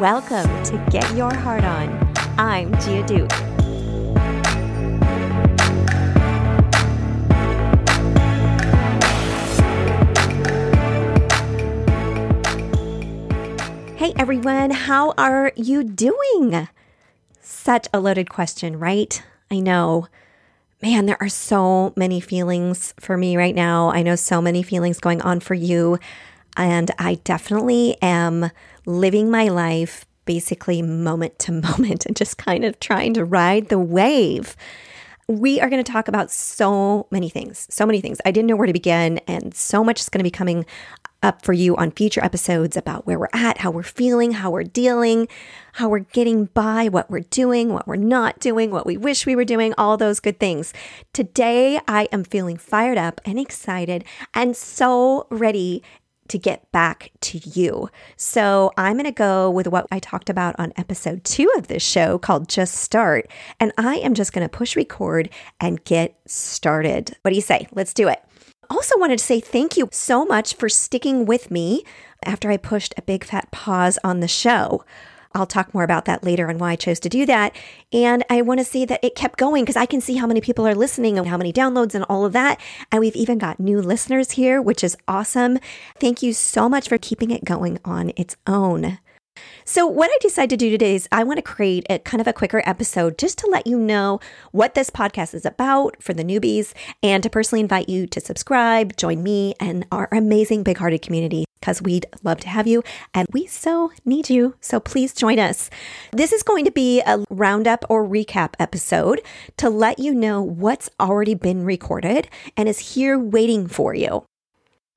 Welcome to Get Your Heart On. I'm Gia Duke. Hey everyone, how are you doing? Such a loaded question, right? I know. Man, there are so many feelings for me right now. I know so many feelings going on for you. And I definitely am living my life basically moment to moment and just kind of trying to ride the wave. We are going to talk about so many things, so many things. I didn't know where to begin, and so much is going to be coming up for you on future episodes about where we're at, how we're feeling, how we're dealing, how we're getting by, what we're doing, what we're not doing, what we wish we were doing, all those good things. Today, I am feeling fired up and excited and so ready to get back to you. So I'm going to go with what I talked about on episode two of this show called Just Start. And I am just going to push record and get started. What do you say? Let's do it. Also, wanted to say thank you so much for sticking with me after I pushed a big fat pause on the show. I'll talk more about that later and why I chose to do that. And I want to say that it kept going because I can see how many people are listening and how many downloads and all of that. And we've even got new listeners here, which is awesome. Thank you so much for keeping it going on its own. So, what I decided to do today is I want to create a kind of a quicker episode just to let you know what this podcast is about for the newbies and to personally invite you to subscribe, join me and our amazing big hearted community because we'd love to have you and we so need you. So, please join us. This is going to be a roundup or recap episode to let you know what's already been recorded and is here waiting for you.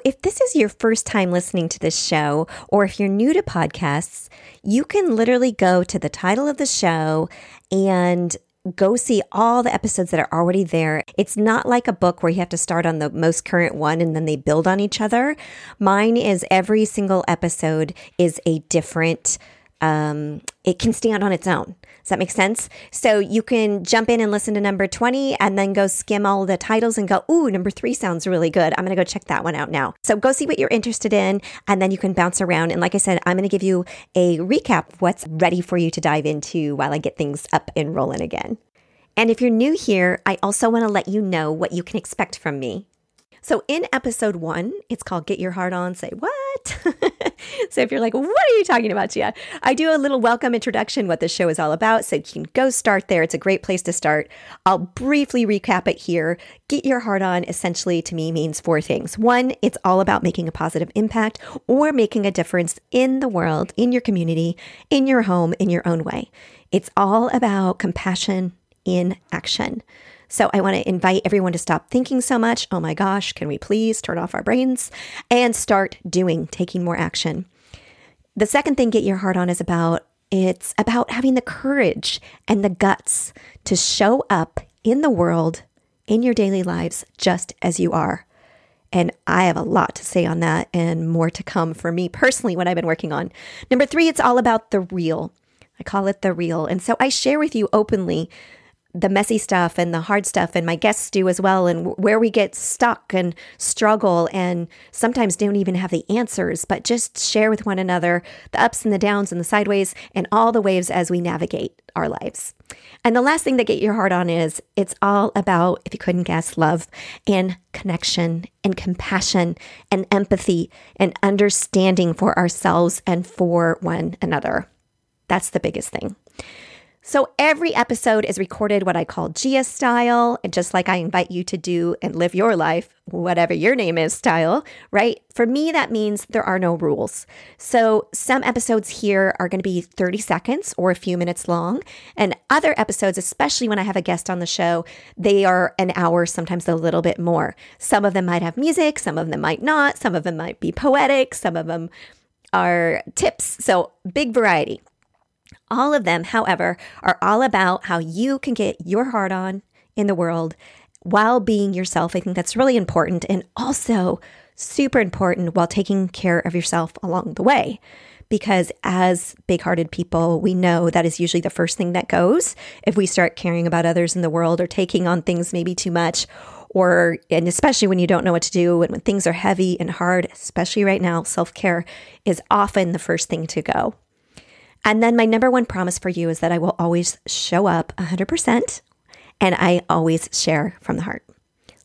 If this is your first time listening to this show, or if you're new to podcasts, you can literally go to the title of the show and go see all the episodes that are already there. It's not like a book where you have to start on the most current one and then they build on each other. Mine is every single episode is a different um, it can stand on its own. Does that make sense? So you can jump in and listen to number 20 and then go skim all the titles and go, ooh, number three sounds really good. I'm going to go check that one out now. So go see what you're interested in and then you can bounce around. And like I said, I'm going to give you a recap of what's ready for you to dive into while I get things up and rolling again. And if you're new here, I also want to let you know what you can expect from me. So in episode one, it's called Get Your Heart On, Say What? so if you're like, what are you talking about, Gia? I do a little welcome introduction, what the show is all about. So you can go start there. It's a great place to start. I'll briefly recap it here. Get Your Heart On essentially to me means four things. One, it's all about making a positive impact or making a difference in the world, in your community, in your home, in your own way. It's all about compassion in action. So I want to invite everyone to stop thinking so much. Oh my gosh, can we please turn off our brains and start doing, taking more action? The second thing Get Your Heart On is about it's about having the courage and the guts to show up in the world, in your daily lives, just as you are. And I have a lot to say on that and more to come for me personally, what I've been working on. Number three, it's all about the real. I call it the real. And so I share with you openly the messy stuff and the hard stuff, and my guests do as well, and where we get stuck and struggle, and sometimes don't even have the answers, but just share with one another the ups and the downs and the sideways and all the waves as we navigate our lives. And the last thing to get your heart on is it's all about, if you couldn't guess, love and connection and compassion and empathy and understanding for ourselves and for one another. That's the biggest thing. So every episode is recorded what I call Gia style, and just like I invite you to do and live your life, whatever your name is style, right? For me, that means there are no rules. So some episodes here are going to be 30 seconds or a few minutes long, and other episodes, especially when I have a guest on the show, they are an hour, sometimes a little bit more. Some of them might have music, some of them might not, some of them might be poetic, some of them are tips. So big variety. All of them, however, are all about how you can get your heart on in the world while being yourself. I think that's really important and also super important while taking care of yourself along the way. Because as big hearted people, we know that is usually the first thing that goes if we start caring about others in the world or taking on things maybe too much or and especially when you don't know what to do and when things are heavy and hard especially right now self-care is often the first thing to go And then my number one promise for you is that I will always show up 100% and I always share from the heart.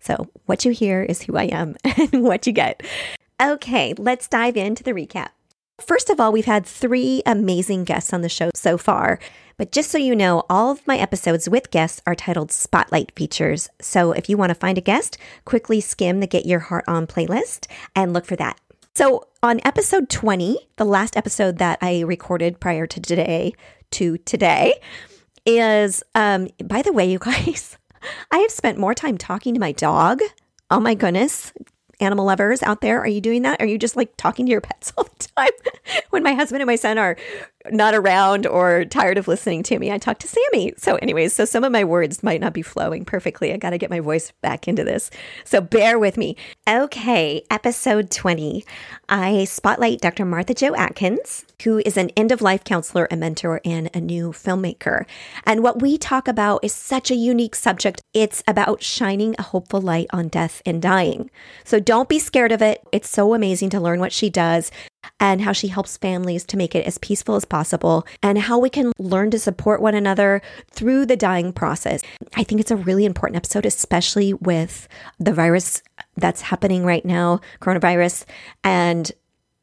So, what you hear is who I am and what you get. Okay, let's dive into the recap. First of all, we've had three amazing guests on the show so far. But just so you know, all of my episodes with guests are titled Spotlight Features. So if you want to find a guest, quickly skim the Get Your Heart On playlist and look for that. So on episode 20, the last episode that I recorded prior to today, to today, is um by the way, you guys, I have spent more time talking to my dog. Oh my goodness animal lovers out there, are you doing that? Are you just like talking to your pets all the time? when my husband and my son are not around or tired of listening to me, I talk to Sammy. So, anyways, so some of my words might not be flowing perfectly. I got to get my voice back into this. So, bear with me. Okay, episode 20. I spotlight Dr. Martha Jo Atkins, who is an end of life counselor, a mentor, and a new filmmaker. And what we talk about is such a unique subject. It's about shining a hopeful light on death and dying. So, don't be scared of it. It's so amazing to learn what she does and how she helps families to make it as peaceful as possible and how we can learn to support one another through the dying process. I think it's a really important episode, especially with the virus that's happening right now, coronavirus, and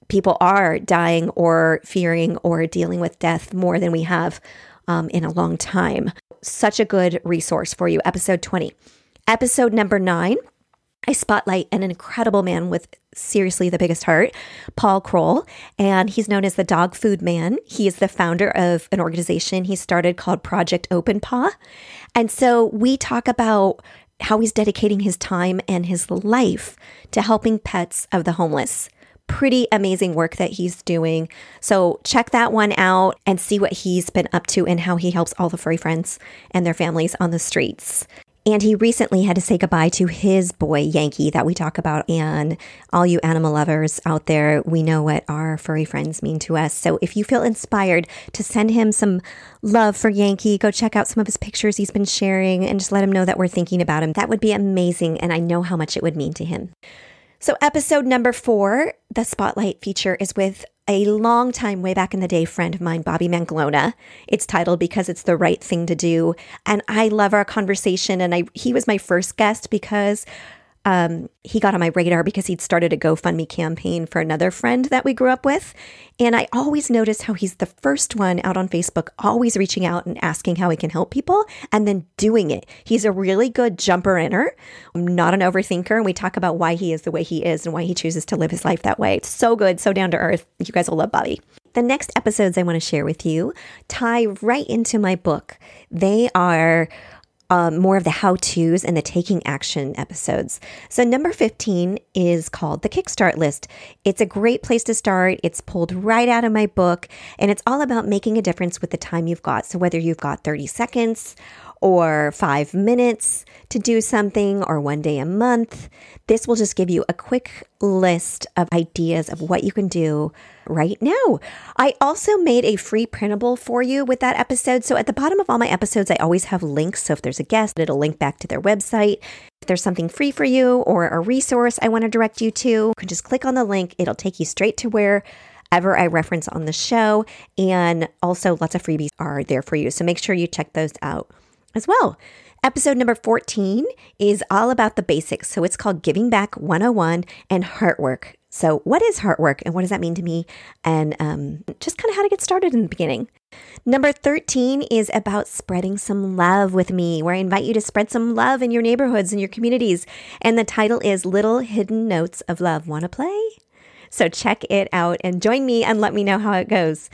people are dying or fearing or dealing with death more than we have um, in a long time. Such a good resource for you. Episode 20. Episode number nine I spotlight an incredible man with seriously the biggest heart, Paul Kroll, and he's known as the Dog Food Man. He is the founder of an organization he started called Project Open Paw. And so we talk about how he's dedicating his time and his life to helping pets of the homeless. Pretty amazing work that he's doing. So check that one out and see what he's been up to and how he helps all the furry friends and their families on the streets. And he recently had to say goodbye to his boy, Yankee, that we talk about. And all you animal lovers out there, we know what our furry friends mean to us. So if you feel inspired to send him some love for Yankee, go check out some of his pictures he's been sharing and just let him know that we're thinking about him. That would be amazing. And I know how much it would mean to him. So, episode number four, the spotlight feature is with a long time, way back in the day, friend of mine, Bobby Manglona. It's titled because it's the right thing to do. And I love our conversation. And I, he was my first guest because um, he got on my radar because he'd started a GoFundMe campaign for another friend that we grew up with. And I always notice how he's the first one out on Facebook, always reaching out and asking how he can help people and then doing it. He's a really good jumper inner, not an overthinker. And we talk about why he is the way he is and why he chooses to live his life that way. It's so good, so down to earth. You guys will love Bobby. The next episodes I want to share with you tie right into my book. They are um, more of the how to's and the taking action episodes. So, number 15 is called the Kickstart List. It's a great place to start. It's pulled right out of my book, and it's all about making a difference with the time you've got. So, whether you've got 30 seconds or five minutes to do something or one day a month, this will just give you a quick list of ideas of what you can do right now. I also made a free printable for you with that episode. So at the bottom of all my episodes, I always have links. So if there's a guest, it'll link back to their website. If there's something free for you or a resource I want to direct you to, you can just click on the link. It'll take you straight to where ever I reference on the show. And also, lots of freebies are there for you. So make sure you check those out as well. Episode number 14 is all about the basics. So it's called Giving Back 101 and Heart Work. So, what is heart work and what does that mean to me? And um, just kind of how to get started in the beginning. Number 13 is about spreading some love with me, where I invite you to spread some love in your neighborhoods and your communities. And the title is Little Hidden Notes of Love. Want to play? So, check it out and join me and let me know how it goes.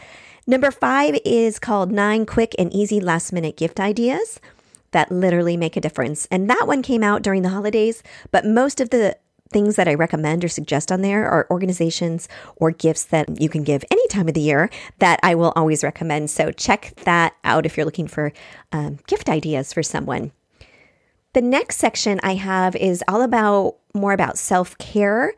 Number five is called Nine Quick and Easy Last Minute Gift Ideas that literally make a difference. And that one came out during the holidays, but most of the things that I recommend or suggest on there are organizations or gifts that you can give any time of the year that I will always recommend. So check that out if you're looking for um, gift ideas for someone. The next section I have is all about more about self care,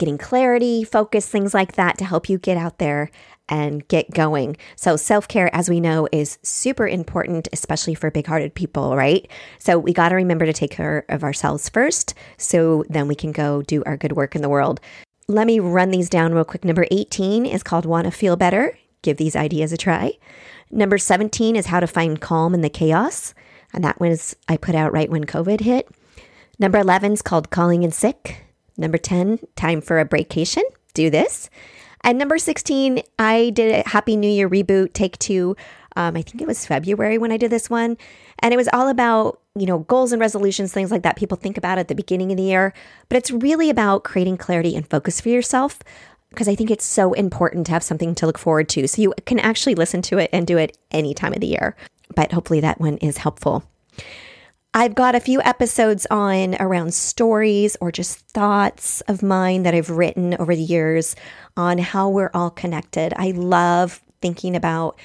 getting clarity, focus, things like that to help you get out there and get going. So, self care, as we know, is super important, especially for big hearted people, right? So, we got to remember to take care of ourselves first so then we can go do our good work in the world. Let me run these down real quick. Number 18 is called Want to Feel Better. give these ideas a try. Number 17 is how to find calm in the chaos. And that was I put out right when COVID hit. Number 11 is called calling in sick. Number 10, time for a breakation. Do this. And number 16, I did a Happy New Year reboot, take two. Um, I think it was February when I did this one. And it was all about, you know, goals and resolutions, things like that people think about at the beginning of the year. But it's really about creating clarity and focus for yourself because I think it's so important to have something to look forward to. So you can actually listen to it and do it any time of the year. But hopefully that one is helpful. I've got a few episodes on around stories or just thoughts of mine that I've written over the years on how we're all connected. I love thinking about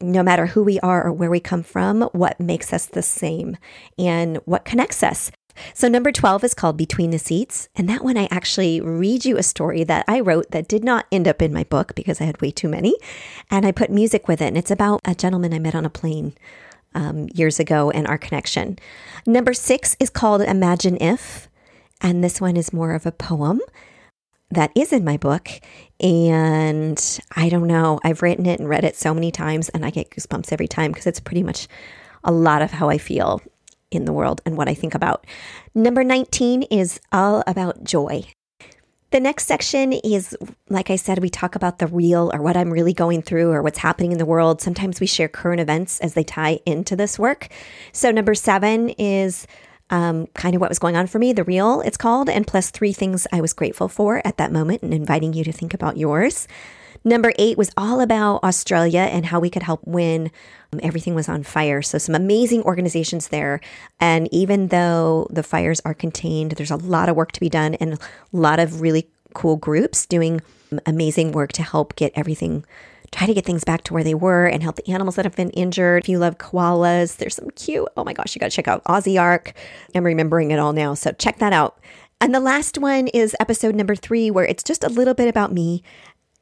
no matter who we are or where we come from, what makes us the same and what connects us. So, number 12 is called Between the Seats. And that one, I actually read you a story that I wrote that did not end up in my book because I had way too many. And I put music with it. And it's about a gentleman I met on a plane um, years ago and our connection. Number six is called Imagine If. And this one is more of a poem that is in my book. And I don't know, I've written it and read it so many times, and I get goosebumps every time because it's pretty much a lot of how I feel in the world and what I think about. Number 19 is all about joy. The next section is, like I said, we talk about the real or what I'm really going through or what's happening in the world. Sometimes we share current events as they tie into this work. So, number seven is um, kind of what was going on for me, the real, it's called, and plus three things I was grateful for at that moment and inviting you to think about yours. Number eight was all about Australia and how we could help when um, everything was on fire. So, some amazing organizations there. And even though the fires are contained, there's a lot of work to be done and a lot of really cool groups doing amazing work to help get everything try to get things back to where they were and help the animals that have been injured. If you love koalas, there's some cute, oh my gosh, you got to check out Aussie Ark. I'm remembering it all now. So check that out. And the last one is episode number three, where it's just a little bit about me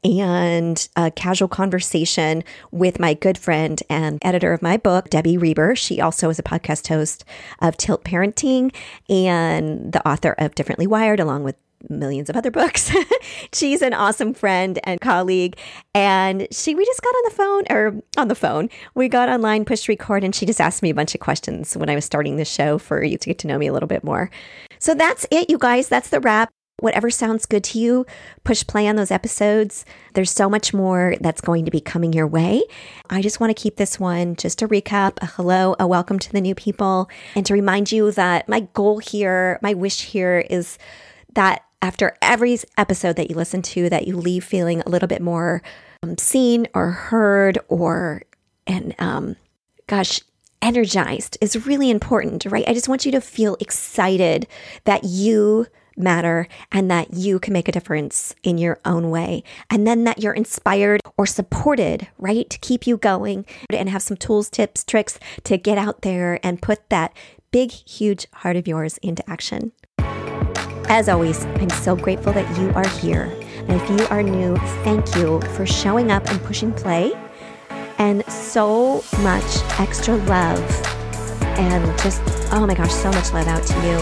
and a casual conversation with my good friend and editor of my book, Debbie Reber. She also is a podcast host of Tilt Parenting and the author of Differently Wired, along with millions of other books. She's an awesome friend and colleague. And she, we just got on the phone or on the phone. We got online, pushed record, and she just asked me a bunch of questions when I was starting the show for you to get to know me a little bit more. So that's it, you guys. That's the wrap. Whatever sounds good to you, push play on those episodes. There's so much more that's going to be coming your way. I just want to keep this one just a recap, a hello, a welcome to the new people, and to remind you that my goal here, my wish here is that after every episode that you listen to that you leave feeling a little bit more um, seen or heard or and um, gosh energized is really important right i just want you to feel excited that you matter and that you can make a difference in your own way. And then that you're inspired or supported, right? To keep you going and have some tools, tips, tricks to get out there and put that big, huge heart of yours into action. As always, I'm so grateful that you are here. And if you are new, thank you for showing up and pushing play. And so much extra love and just, oh my gosh, so much love out to you.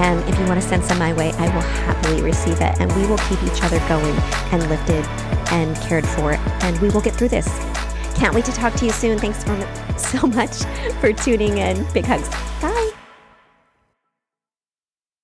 And if you want to send some my way, I will happily receive it. And we will keep each other going and lifted and cared for. And we will get through this. Can't wait to talk to you soon. Thanks so much for tuning in. Big hugs. Bye.